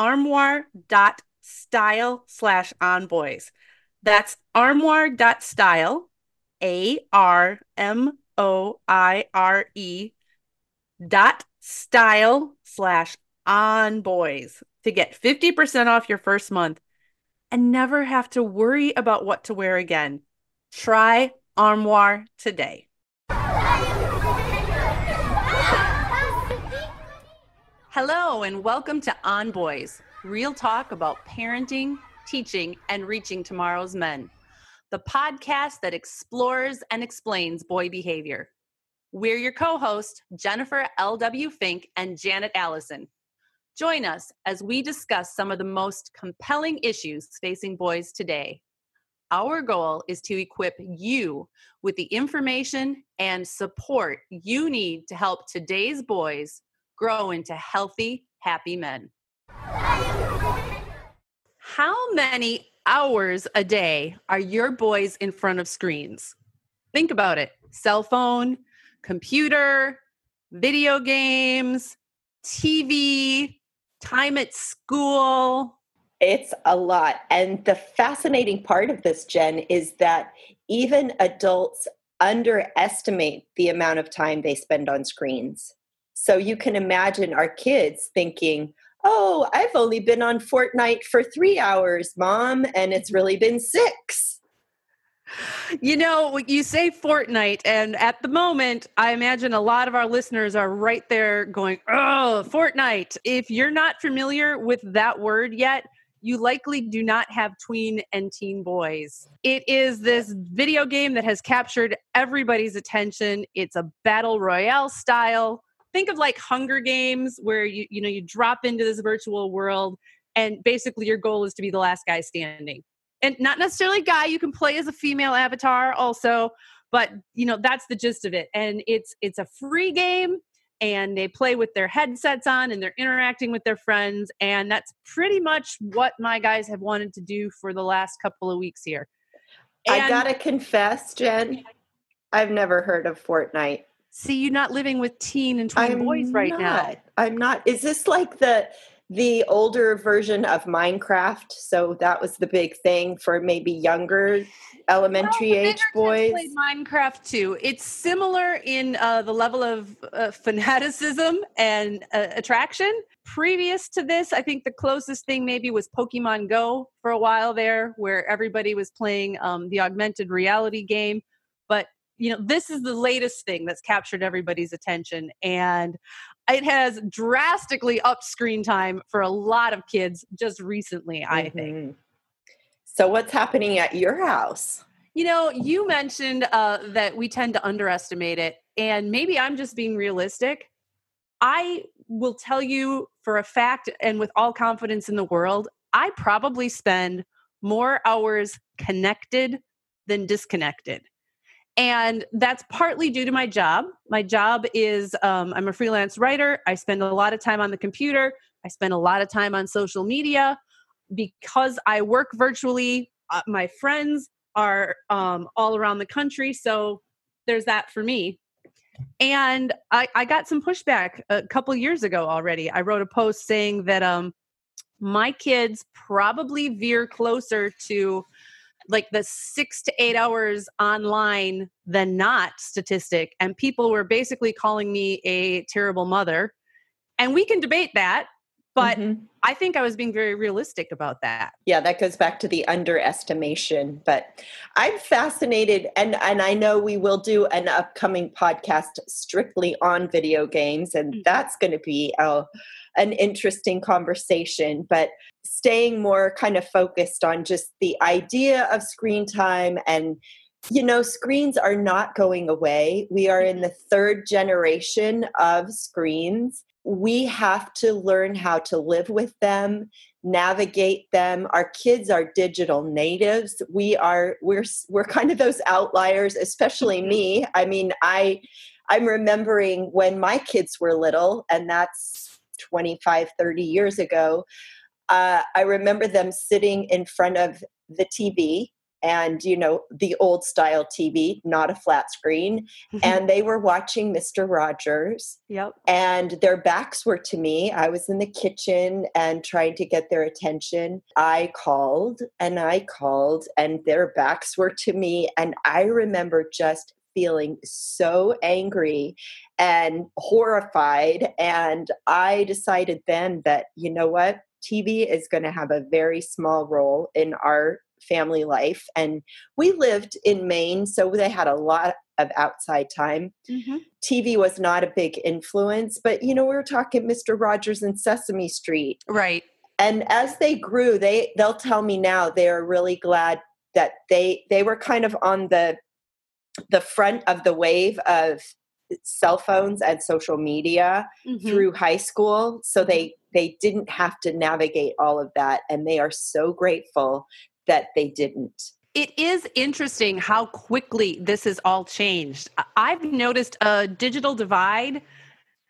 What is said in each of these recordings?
armoire.style slash onboys. That's armoire.style, A R M O I R E dot style slash onboys to get 50% off your first month and never have to worry about what to wear again. Try Armoire today. Hello, and welcome to On Boys, real talk about parenting, teaching, and reaching tomorrow's men. The podcast that explores and explains boy behavior. We're your co hosts, Jennifer L.W. Fink and Janet Allison. Join us as we discuss some of the most compelling issues facing boys today. Our goal is to equip you with the information and support you need to help today's boys grow into healthy, happy men. How many hours a day are your boys in front of screens? Think about it cell phone, computer, video games, TV, time at school. It's a lot. And the fascinating part of this, Jen, is that even adults underestimate the amount of time they spend on screens. So you can imagine our kids thinking, oh, I've only been on Fortnite for three hours, mom, and it's really been six. You know, you say Fortnite, and at the moment, I imagine a lot of our listeners are right there going, oh, Fortnite. If you're not familiar with that word yet, you likely do not have tween and teen boys. It is this video game that has captured everybody's attention. It's a battle royale style think of like Hunger Games where you you know you drop into this virtual world and basically your goal is to be the last guy standing. And not necessarily guy, you can play as a female avatar also, but you know that's the gist of it. And it's it's a free game and they play with their headsets on and they're interacting with their friends and that's pretty much what my guys have wanted to do for the last couple of weeks here. And I got to confess, Jen, I've never heard of Fortnite. See, you not living with teen and tween I'm boys right not. now. I'm not. Is this like the the older version of Minecraft? So that was the big thing for maybe younger elementary well, age boys. Played Minecraft too. It's similar in uh, the level of uh, fanaticism and uh, attraction. Previous to this, I think the closest thing maybe was Pokemon Go for a while there, where everybody was playing um, the augmented reality game. But you know this is the latest thing that's captured everybody's attention and it has drastically up screen time for a lot of kids just recently i mm-hmm. think so what's happening at your house? You know you mentioned uh, that we tend to underestimate it and maybe i'm just being realistic. I will tell you for a fact and with all confidence in the world i probably spend more hours connected than disconnected and that's partly due to my job. My job is um, I'm a freelance writer. I spend a lot of time on the computer. I spend a lot of time on social media because I work virtually. Uh, my friends are um, all around the country, so there's that for me. And I, I got some pushback a couple years ago already. I wrote a post saying that um, my kids probably veer closer to like the six to eight hours online than not statistic. And people were basically calling me a terrible mother. And we can debate that. But mm-hmm. I think I was being very realistic about that. Yeah, that goes back to the underestimation. But I'm fascinated, and, and I know we will do an upcoming podcast strictly on video games, and mm-hmm. that's going to be a, an interesting conversation. But staying more kind of focused on just the idea of screen time and you know, screens are not going away. We are in the third generation of screens we have to learn how to live with them navigate them our kids are digital natives we are we're we're kind of those outliers especially mm-hmm. me i mean i i'm remembering when my kids were little and that's 25 30 years ago uh, i remember them sitting in front of the tv and you know the old style tv not a flat screen and they were watching mr rogers yep. and their backs were to me. I was in the kitchen and trying to get their attention. I called and i called and their backs were to me and i remember just feeling so angry and horrified and i decided then that you know what TV is going to have a very small role in our family life. And we lived in Maine, so they had a lot of outside time. Mm-hmm. TV was not a big influence, but you know, we were talking Mr. Rogers and Sesame Street. Right. And as they grew, they they'll tell me now they are really glad that they they were kind of on the the front of the wave of cell phones and social media mm-hmm. through high school so they mm-hmm. they didn't have to navigate all of that and they are so grateful that they didn't. It is interesting how quickly this has all changed. I've noticed a digital divide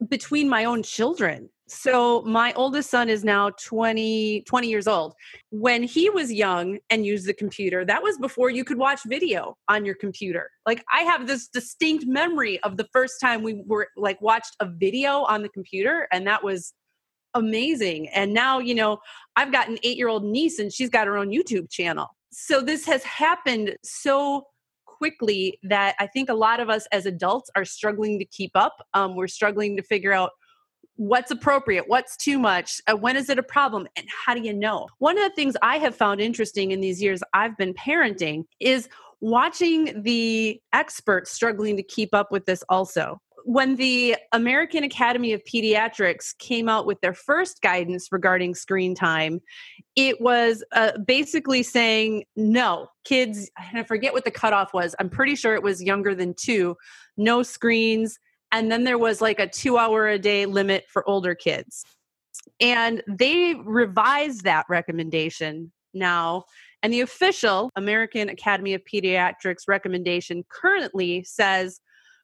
between my own children. So my oldest son is now 20 20 years old. When he was young and used the computer, that was before you could watch video on your computer. Like I have this distinct memory of the first time we were like watched a video on the computer and that was amazing. And now, you know, I've got an eight year old niece and she's got her own YouTube channel. So this has happened so quickly that I think a lot of us as adults are struggling to keep up. Um, we're struggling to figure out what's appropriate, what's too much, uh, when is it a problem, and how do you know? One of the things I have found interesting in these years I've been parenting is watching the experts struggling to keep up with this also when the American Academy of Pediatrics came out with their first guidance regarding screen time, it was uh, basically saying no, kids, I forget what the cutoff was. I'm pretty sure it was younger than two, no screens. And then there was like a two hour a day limit for older kids. And they revised that recommendation now. And the official American Academy of Pediatrics recommendation currently says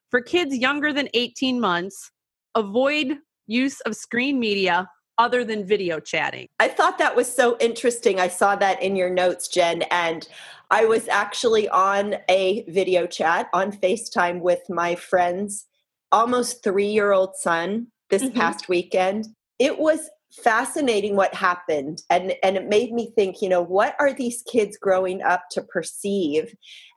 for kids younger than 18 months, avoid use of screen media other than video chatting. I thought that was so interesting. I saw that in your notes, Jen, and I was actually on a video chat on FaceTime with my friend's almost three year old son this mm-hmm. past weekend. It was fascinating what happened and and it made me think you know what are these kids growing up to perceive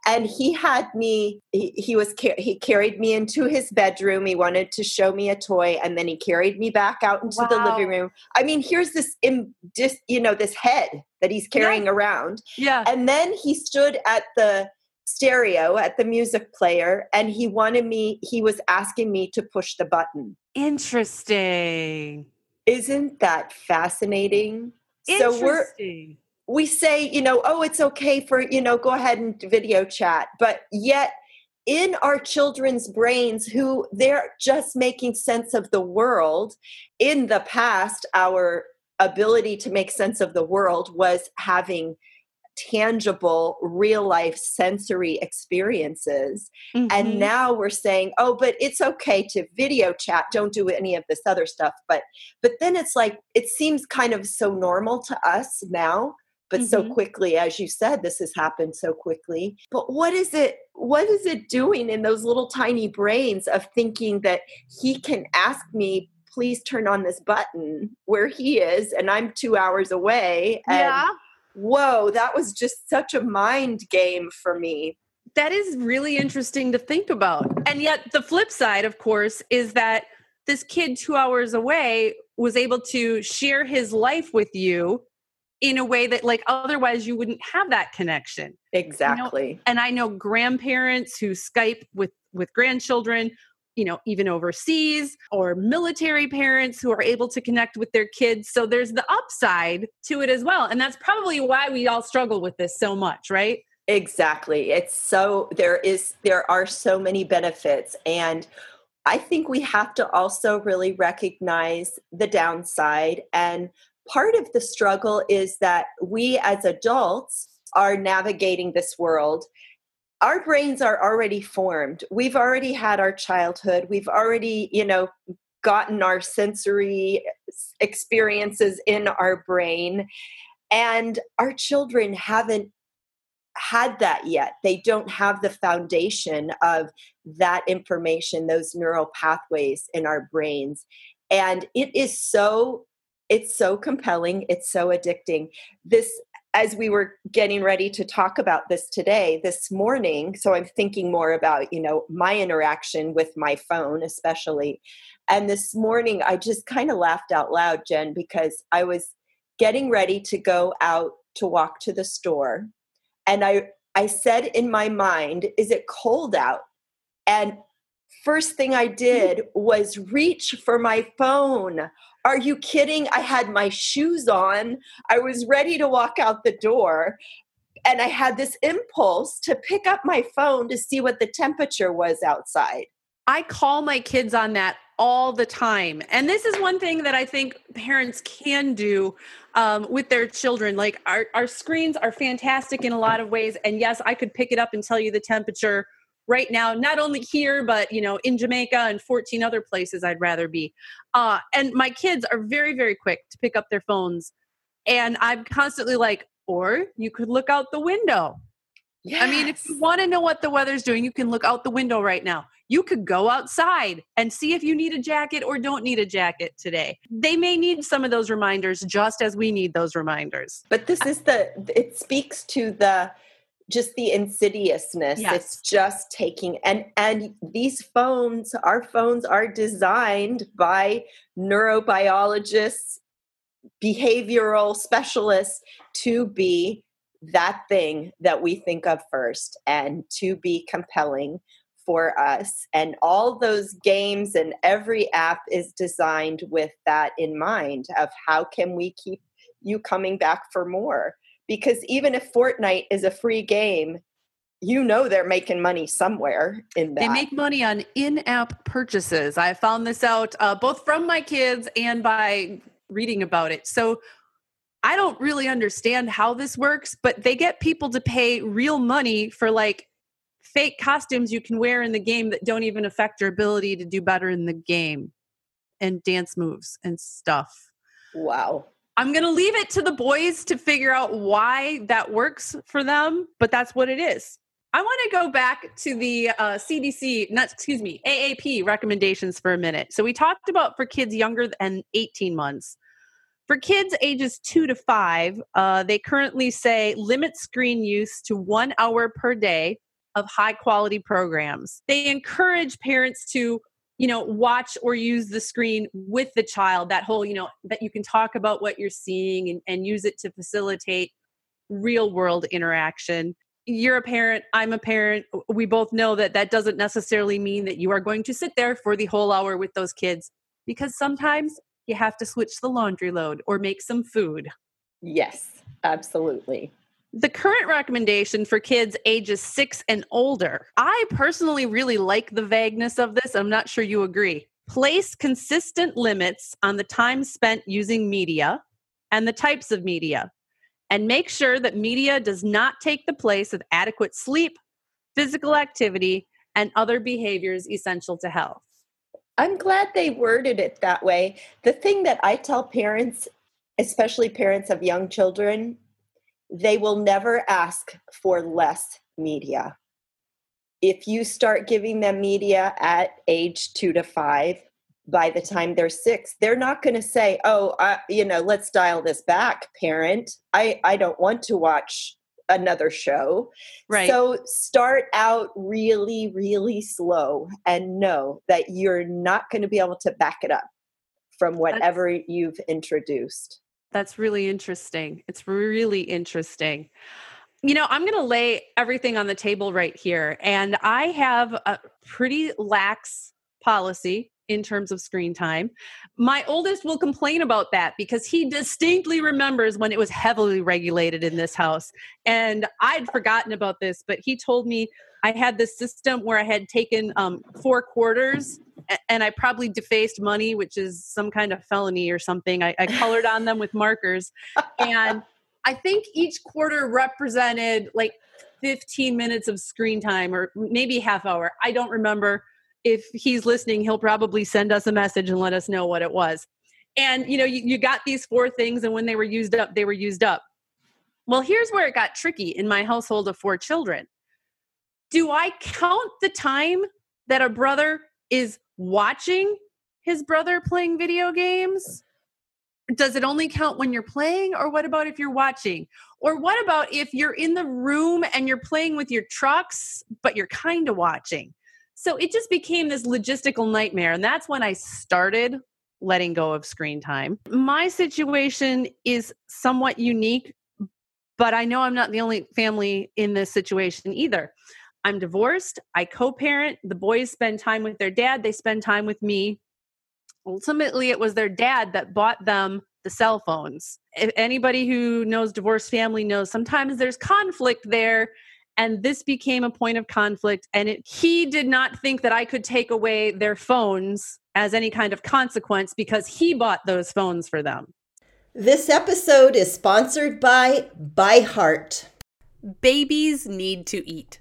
and he had me he, he was he carried me into his bedroom he wanted to show me a toy and then he carried me back out into wow. the living room i mean here's this in just you know this head that he's carrying yeah. around yeah and then he stood at the stereo at the music player and he wanted me he was asking me to push the button interesting isn't that fascinating? So we're we say, you know, oh, it's okay for, you know, go ahead and video chat. But yet in our children's brains who they're just making sense of the world in the past our ability to make sense of the world was having tangible, real life sensory experiences. Mm-hmm. And now we're saying, oh, but it's okay to video chat. Don't do any of this other stuff. But but then it's like it seems kind of so normal to us now. But mm-hmm. so quickly, as you said, this has happened so quickly. But what is it? What is it doing in those little tiny brains of thinking that he can ask me please turn on this button where he is and I'm two hours away. And yeah whoa, that was just such a mind game for me. That is really interesting to think about. And yet, the flip side, of course, is that this kid two hours away was able to share his life with you in a way that like otherwise you wouldn't have that connection exactly you know? and i know grandparents who skype with with grandchildren you know even overseas or military parents who are able to connect with their kids. So there's the upside to it as well. And that's probably why we all struggle with this so much right? Exactly. It's so there is there are so many benefits. And I think we have to also really recognize the downside. And part of the struggle is that we as adults are navigating this world our brains are already formed. We've already had our childhood. We've already you know gotten our sensory eh, experiences in our brain. And our children haven't had that yet. They don't have the foundation of that information those neural pathways in our brains. And it is so it's so compelling. It's so addicting. This as we were getting ready to talk about this today this morning so i'm thinking more about you know my interaction with my phone especially. And this morning i just kind of laughed out loud jen because i was getting ready to go out to walk to the store and i i said in my mind is it cold out? And first thing i did was reach for my phone are you kidding? I had my shoes on. I was ready to walk out the door. And I had this impulse to pick up my phone to see what the temperature was outside. I call my kids on that all the time. And this is one thing that I think parents can do um, with their children. Like our, our screens are fantastic in a lot of ways. And yes, I could pick it up and tell you the temperature right now, not only here, but you know, in Jamaica and 14 other places I'd rather be. Uh, and my kids are very, very quick to pick up their phones. And I'm constantly like, or you could look out the window. Yes. I mean, if you want to know what the weather's doing, you can look out the window right now. You could go outside and see if you need a jacket or don't need a jacket today. They may need some of those reminders just as we need those reminders. But this is the, it speaks to the, just the insidiousness. Yes. it's just taking and and these phones our phones are designed by neurobiologists behavioral specialists to be that thing that we think of first and to be compelling for us. And all those games and every app is designed with that in mind of how can we keep you coming back for more because even if Fortnite is a free game, you know they're making money somewhere in that. They make money on in-app purchases. I found this out uh, both from my kids and by reading about it. So I don't really understand how this works, but they get people to pay real money for like fake costumes you can wear in the game that don't even affect your ability to do better in the game and dance moves and stuff. Wow. I'm going to leave it to the boys to figure out why that works for them, but that's what it is. I want to go back to the uh, CDC, not excuse me, AAP recommendations for a minute. So we talked about for kids younger than 18 months. For kids ages two to five, uh, they currently say limit screen use to one hour per day of high quality programs. They encourage parents to you know watch or use the screen with the child that whole you know that you can talk about what you're seeing and, and use it to facilitate real world interaction. You're a parent i'm a parent we both know that that doesn't necessarily mean that you are going to sit there for the whole hour with those kids because sometimes you have to switch the laundry load or make some food. Yes absolutely the current recommendation for kids ages six and older. I personally really like the vagueness of this. I'm not sure you agree. Place consistent limits on the time spent using media and the types of media, and make sure that media does not take the place of adequate sleep, physical activity, and other behaviors essential to health. I'm glad they worded it that way. The thing that I tell parents, especially parents of young children, they will never ask for less media. If you start giving them media at age two to five, by the time they're six, they're not going to say, "Oh, uh, you know, let's dial this back, parent. I I don't want to watch another show." Right. So start out really, really slow, and know that you're not going to be able to back it up from whatever That's, you've introduced. That's really interesting. It's really interesting. You know, I'm going to lay everything on the table right here. And I have a pretty lax policy in terms of screen time. My oldest will complain about that because he distinctly remembers when it was heavily regulated in this house. And I'd forgotten about this, but he told me I had this system where I had taken um, four quarters and I probably defaced money, which is some kind of felony or something. I, I colored on them with markers. And I think each quarter represented like 15 minutes of screen time or maybe half hour. I don't remember. If he's listening, he'll probably send us a message and let us know what it was. And you know, you, you got these four things, and when they were used up, they were used up. Well, here's where it got tricky in my household of four children. Do I count the time that a brother is watching his brother playing video games? Does it only count when you're playing, or what about if you're watching? Or what about if you're in the room and you're playing with your trucks, but you're kind of watching? So it just became this logistical nightmare. And that's when I started letting go of screen time. My situation is somewhat unique, but I know I'm not the only family in this situation either. I'm divorced. I co parent. The boys spend time with their dad, they spend time with me. Ultimately, it was their dad that bought them the cell phones. If anybody who knows divorced family knows sometimes there's conflict there. And this became a point of conflict. And it, he did not think that I could take away their phones as any kind of consequence because he bought those phones for them. This episode is sponsored by ByHeart. Babies need to eat.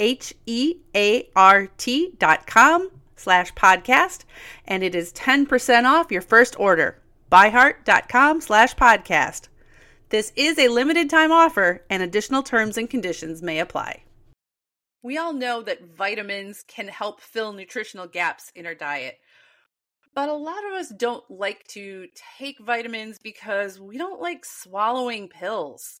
H E A R T dot com slash podcast, and it is 10% off your first order. Byheart.com slash podcast. This is a limited time offer, and additional terms and conditions may apply. We all know that vitamins can help fill nutritional gaps in our diet. But a lot of us don't like to take vitamins because we don't like swallowing pills.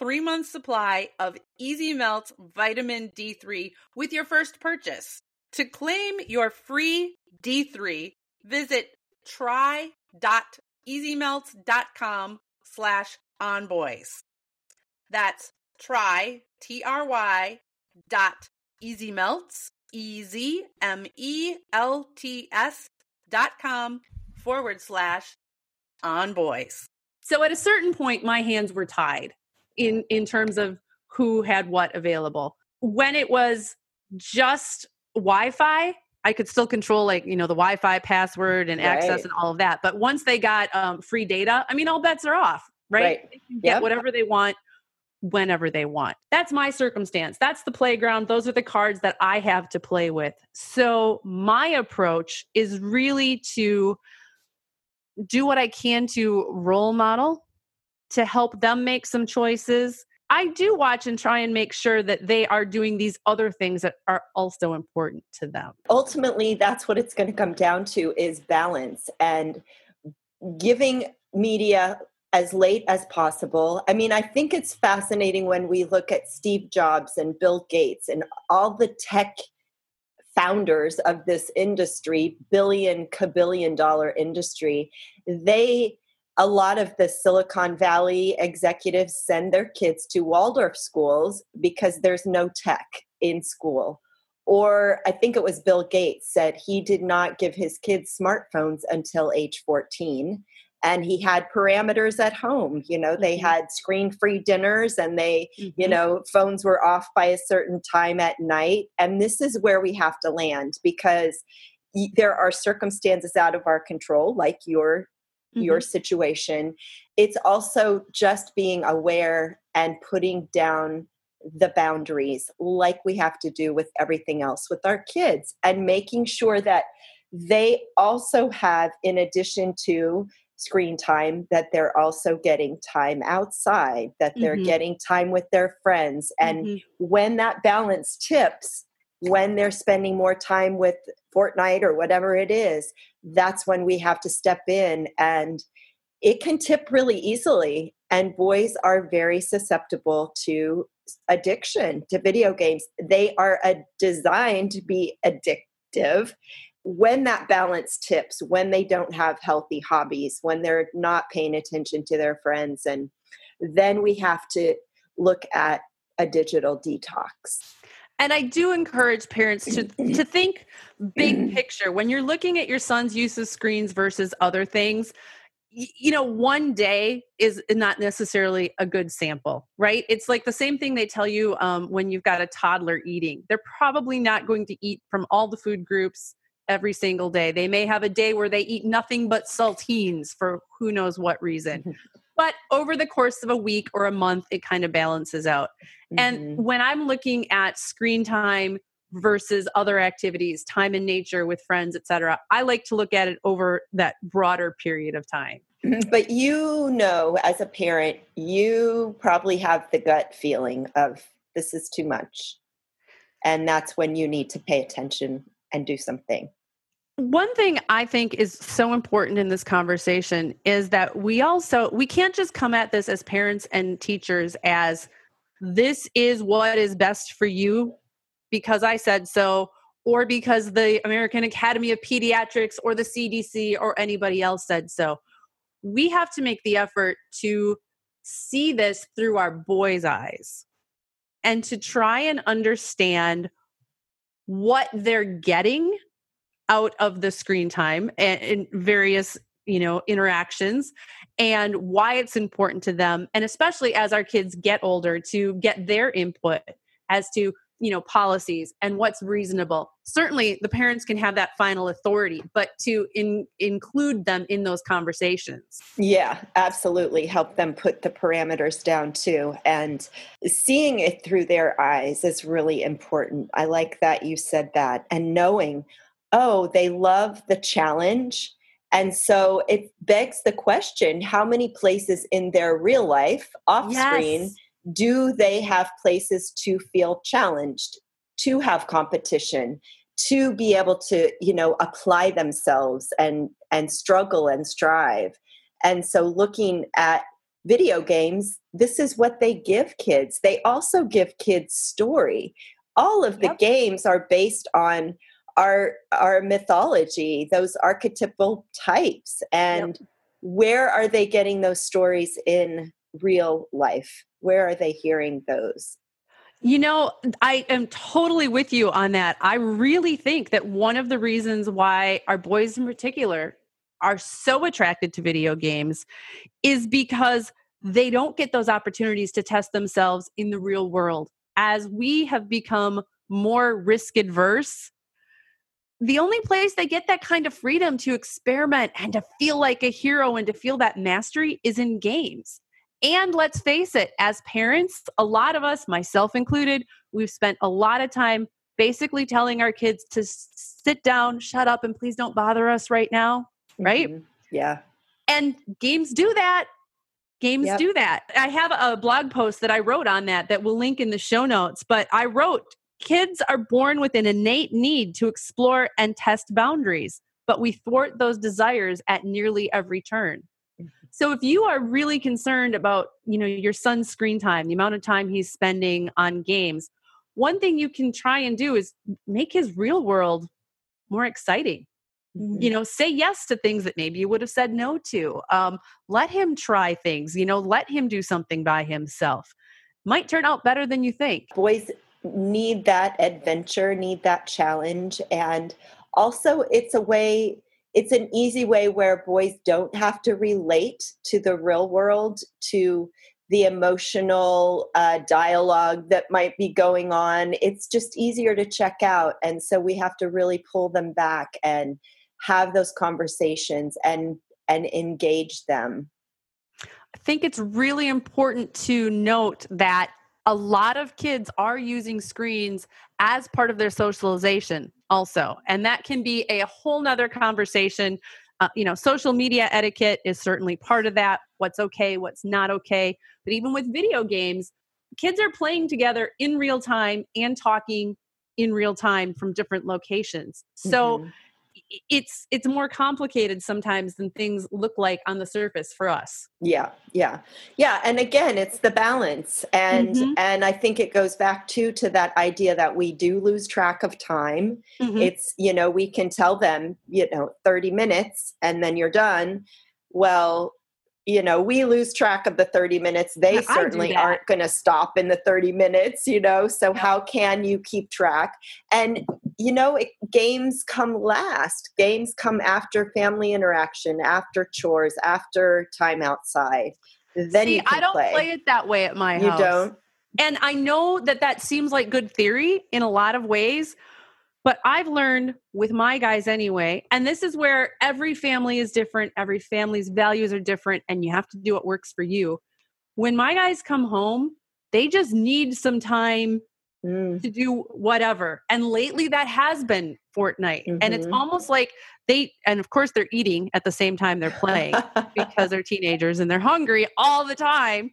three month supply of Easy Melt Vitamin D3 with your first purchase. To claim your free D3, visit try.easymelt.com slash onboys. That's try, T-R-Y, dot easymelts, E-Z-M-E-L-T-S dot com forward slash onboys. So at a certain point, my hands were tied in in terms of who had what available. When it was just Wi-Fi, I could still control like you know the Wi-Fi password and right. access and all of that. But once they got um, free data, I mean, all bets are off, right? right. They can get yep. whatever they want whenever they want. That's my circumstance. That's the playground. Those are the cards that I have to play with. So, my approach is really to do what I can to role model, to help them make some choices. I do watch and try and make sure that they are doing these other things that are also important to them. Ultimately, that's what it's going to come down to is balance and giving media as late as possible. I mean, I think it's fascinating when we look at Steve Jobs and Bill Gates and all the tech founders of this industry, billion, kabillion dollar industry. They, a lot of the Silicon Valley executives send their kids to Waldorf schools because there's no tech in school. Or I think it was Bill Gates said he did not give his kids smartphones until age 14 and he had parameters at home you know they mm-hmm. had screen free dinners and they mm-hmm. you know phones were off by a certain time at night and this is where we have to land because there are circumstances out of our control like your mm-hmm. your situation it's also just being aware and putting down the boundaries like we have to do with everything else with our kids and making sure that they also have in addition to screen time that they're also getting time outside that they're mm-hmm. getting time with their friends and mm-hmm. when that balance tips when they're spending more time with Fortnite or whatever it is that's when we have to step in and it can tip really easily and boys are very susceptible to addiction to video games they are a, designed to be addictive when that balance tips, when they don't have healthy hobbies, when they're not paying attention to their friends, and then we have to look at a digital detox. And I do encourage parents to to think big picture when you're looking at your son's use of screens versus other things. You know, one day is not necessarily a good sample, right? It's like the same thing they tell you um, when you've got a toddler eating. They're probably not going to eat from all the food groups every single day. They may have a day where they eat nothing but saltines for who knows what reason. but over the course of a week or a month, it kind of balances out. Mm-hmm. And when I'm looking at screen time versus other activities, time in nature with friends, etc., I like to look at it over that broader period of time. But you know, as a parent, you probably have the gut feeling of this is too much. And that's when you need to pay attention and do something. One thing I think is so important in this conversation is that we also we can't just come at this as parents and teachers as this is what is best for you because I said so or because the American Academy of Pediatrics or the CDC or anybody else said so. We have to make the effort to see this through our boys' eyes and to try and understand what they're getting out of the screen time and various you know interactions and why it's important to them and especially as our kids get older to get their input as to you know policies and what's reasonable. Certainly the parents can have that final authority but to in, include them in those conversations. Yeah absolutely. Help them put the parameters down too and seeing it through their eyes is really important. I like that you said that and knowing oh, they love the challenge. And so it begs the question how many places in their real life, off screen, yes. do they have places to feel challenged, to have competition? to be able to you know apply themselves and and struggle and strive and so looking at video games this is what they give kids they also give kids story all of the yep. games are based on our our mythology those archetypal types and yep. where are they getting those stories in real life where are they hearing those you know, I am totally with you on that. I really think that one of the reasons why our boys in particular are so attracted to video games is because they don't get those opportunities to test themselves in the real world. As we have become more risk adverse the only place they get that kind of freedom to experiment and to feel like a hero and to feel that mastery is in games. And let's face it, as parents, a lot of us, myself included, we've spent a lot of time basically telling our kids to sit down, shut up, and please don't bother us right now. Right? Mm-hmm. Yeah. And games do that. Games yep. do that. I have a blog post that I wrote on that that we'll link in the show notes, but I wrote kids are born with an innate need to explore and test boundaries, but we thwart those desires at nearly every turn. So if you are really concerned about, you know, your son's screen time, the amount of time he's spending on games, one thing you can try and do is make his real world more exciting. Mm-hmm. You know, say yes to things that maybe you would have said no to. Um, let him try things, you know, let him do something by himself. Might turn out better than you think. Boys need that adventure, need that challenge. And also, it's a way it's an easy way where boys don't have to relate to the real world to the emotional uh, dialogue that might be going on it's just easier to check out and so we have to really pull them back and have those conversations and and engage them i think it's really important to note that a lot of kids are using screens as part of their socialization also and that can be a whole nother conversation. Uh, you know social media etiquette is certainly part of that what's okay what's not okay but even with video games kids are playing together in real time and talking in real time from different locations. So mm-hmm it's it's more complicated sometimes than things look like on the surface for us. Yeah yeah. Yeah and again it's the balance and mm-hmm. and i think it goes back to to that idea that we do lose track of time. Mm-hmm. it's you know we can tell them you know 30 minutes and then you're done. Well you know we lose track of the 30 minutes. They yeah, certainly aren't going to stop in the 30 minutes you know? So yeah. how can you keep track? And you know it, games come last games come after family interaction after chores after time outside then See, i don't play. play. it that way at my you house you don't and i know that that seems like good theory in a lot of ways but I've learned with my guys anyway, and this is where every family is different, every family's values are different, and you have to do what works for you. When my guys come home, they just need some time mm. to do whatever. And lately that has been Fortnite. Mm-hmm. And it's mm-hmm. almost like they, and of course they're eating at the same time they're playing because they're teenagers and they're hungry all the time.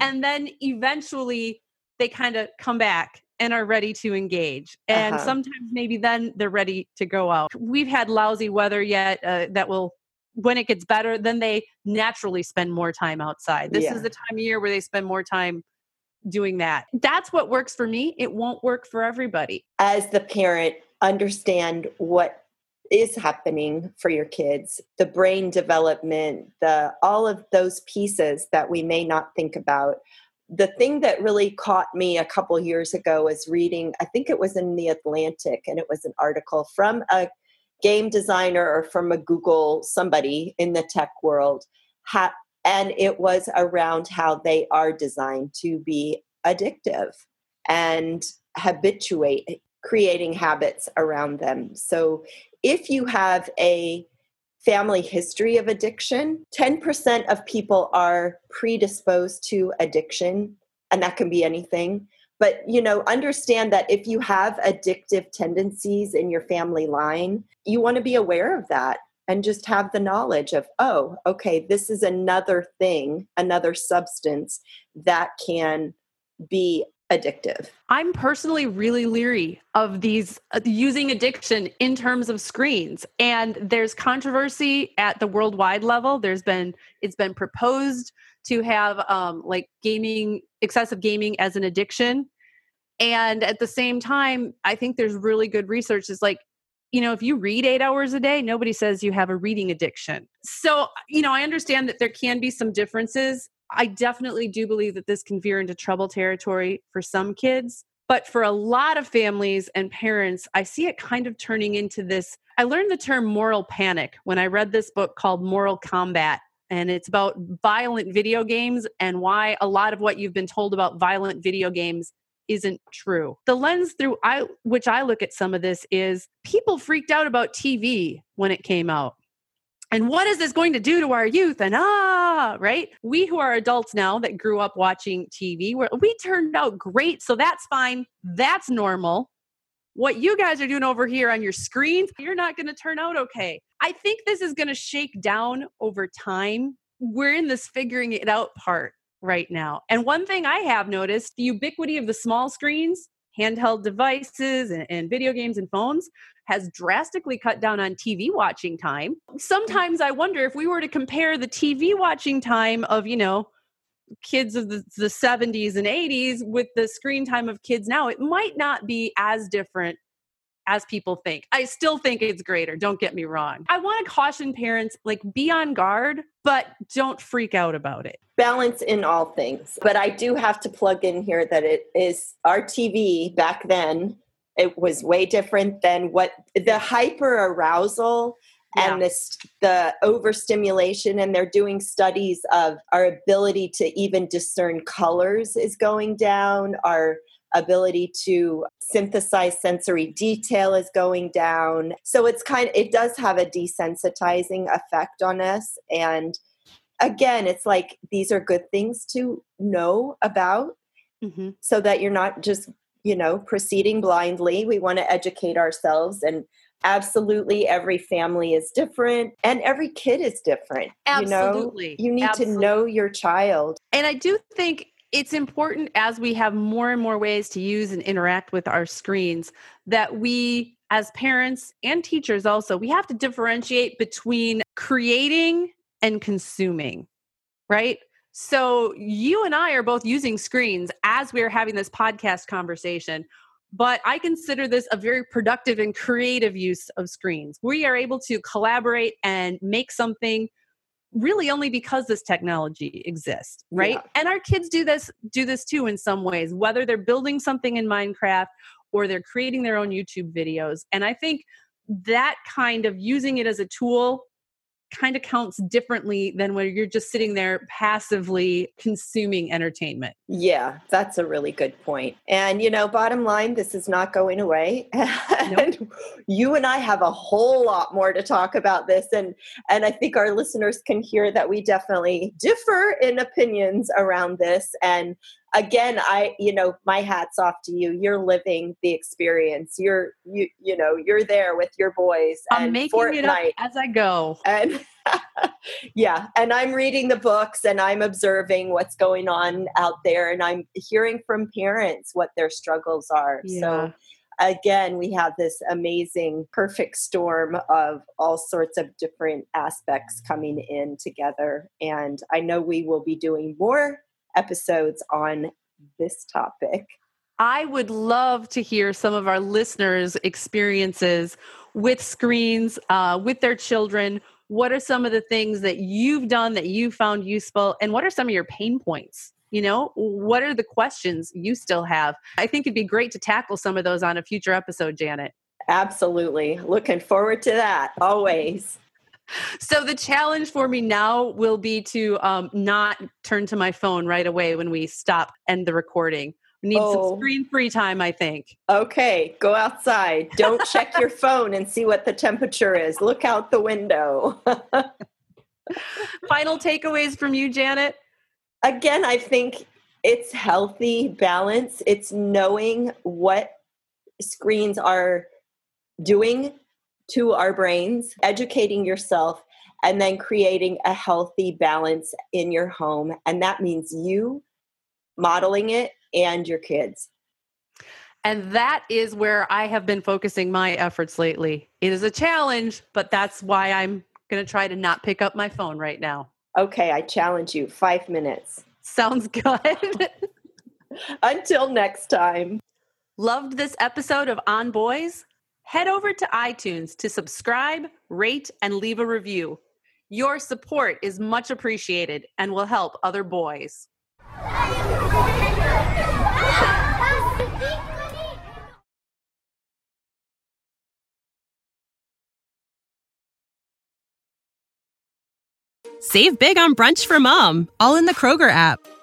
And then eventually they kind of come back and are ready to engage. And uh-huh. sometimes maybe then they're ready to go out. We've had lousy weather yet uh, that will, when it gets better, then they naturally spend more time outside. This yeah. is the time of year where they spend more time doing that. That's what works for me. It won't work for everybody. As the parent, understand what is happening for your kids the brain development the all of those pieces that we may not think about the thing that really caught me a couple years ago was reading, I think it was in The Atlantic, and it was an article from a game designer or from a Google somebody in the tech world. And it was around how they are designed to be addictive and habituate, creating habits around them. So if you have a family history of addiction. 10% of people are predisposed to addiction, and that can be anything. But you know, understand that if you have addictive tendencies in your family line, you want to be aware of that and just have the knowledge of, oh, okay, this is another thing, another substance that can be addictive. I'm personally really leery of these uh, using addiction in terms of screens and there's controversy at the worldwide level. There's been it's been proposed to have um like gaming excessive gaming as an addiction. And at the same time, I think there's really good research is like you know, if you read eight hours a day, nobody says you have a reading addiction. So, you know, I understand that there can be some differences I definitely do believe that this can veer into trouble territory for some kids. But for a lot of families and parents, I see it kind of turning into this. I learned the term moral panic when I read this book called Moral Combat. And it's about violent video games and why a lot of what you've been told about violent video games isn't true. The lens through I which I look at some of this is people freaked out about TV when it came out. And what is this going to do to our youth? And ah right? We who are adults now that grew up watching tv we turned out great so that's fine. That's normal. What you guys are doing over here on your screens you're not going to turn out okay. I think this is going to shake down over time. We're in this figuring it out part right now and one thing i have noticed the ubiquity of the small screens handheld devices and, and video games and phones has drastically cut down on TV watching time. Mm. Sometimes I wonder if we were to compare the TV watching time of, you know, kids of the, the 70s and 80s with the screen time of kids now, it might not be as different as people think. I still think it's greater, don't get me wrong. I want to caution parents like be on guard, but don't freak out about it. Balance in all things. But I do have to plug in here that it is our TV back then it was way different than what the hyper arousal yeah. and this the overstimulation and they're doing studies of our ability to even discern colors is going down our ability to synthesize sensory detail is going down so it's kind of it does have a desensitizing effect on us and again it's like these are good things to know about mm-hmm. so that you're not just you know, proceeding blindly. We want to educate ourselves and absolutely every family is different and every kid is different. Absolutely. You know, you need absolutely. to know your child. And I do think it's important as we have more and more ways to use and interact with our screens that we as parents and teachers also we have to differentiate between creating and consuming right so you and I are both using screens as we're having this podcast conversation. But I consider this a very productive and creative use of screens. We are able to collaborate and make something really only because this technology exists right yeah. and our kids do this do this too in some ways whether they're building something in minecraft or they're creating their own youtube videos and i think that kind of using it as a tool kind of counts differently than when you're just sitting there passively consuming entertainment. Yeah, that's a really good point. And you know, bottom line, this is not going away. and nope. you and I have a whole lot more to talk about this and and I think our listeners can hear that we definitely differ in opinions around this and again i you know my hats off to you. You're living the experience. You're you you know you're there with your boys i'm making Fortnite. it up as i go. And yeah and i'm reading the books and i'm observing what's going on out there and i'm hearing from parents what their struggles are. Yeah. so again we have this amazing perfect storm of all sorts of different aspects coming in together. And i know we will be doing more episodes on this topic. I would love to hear some of our listeners' experiences with screens, uh, with their children. What are some of the things that you've done that you found useful? And what are some of your pain points? You know, what are the questions you still have? I think it'd be great to tackle some of those on a future episode, Janet. Absolutely. Looking forward to that always so the challenge for me now will be to um, not turn to my phone right away when we stop end the recording. We need oh. some screen free time, I think. Okay, go outside. Don't check your phone and see what the temperature is. Look out the window. Final takeaways from you, Janet? Again, I think it's healthy balance. It's knowing what screens are doing to our brains, educating yourself, and then creating a healthy balance in your home. And that means you modeling it and your kids. And that is where I have been focusing my efforts lately. It is a challenge, but that's why I'm going to try to not pick up my phone right now. Okay, I challenge you five minutes. Sounds good. Until next time. Loved this episode of On Boys? Head over to iTunes to subscribe, rate, and leave a review. Your support is much appreciated and will help other boys. Save big on brunch for mom, all in the Kroger app.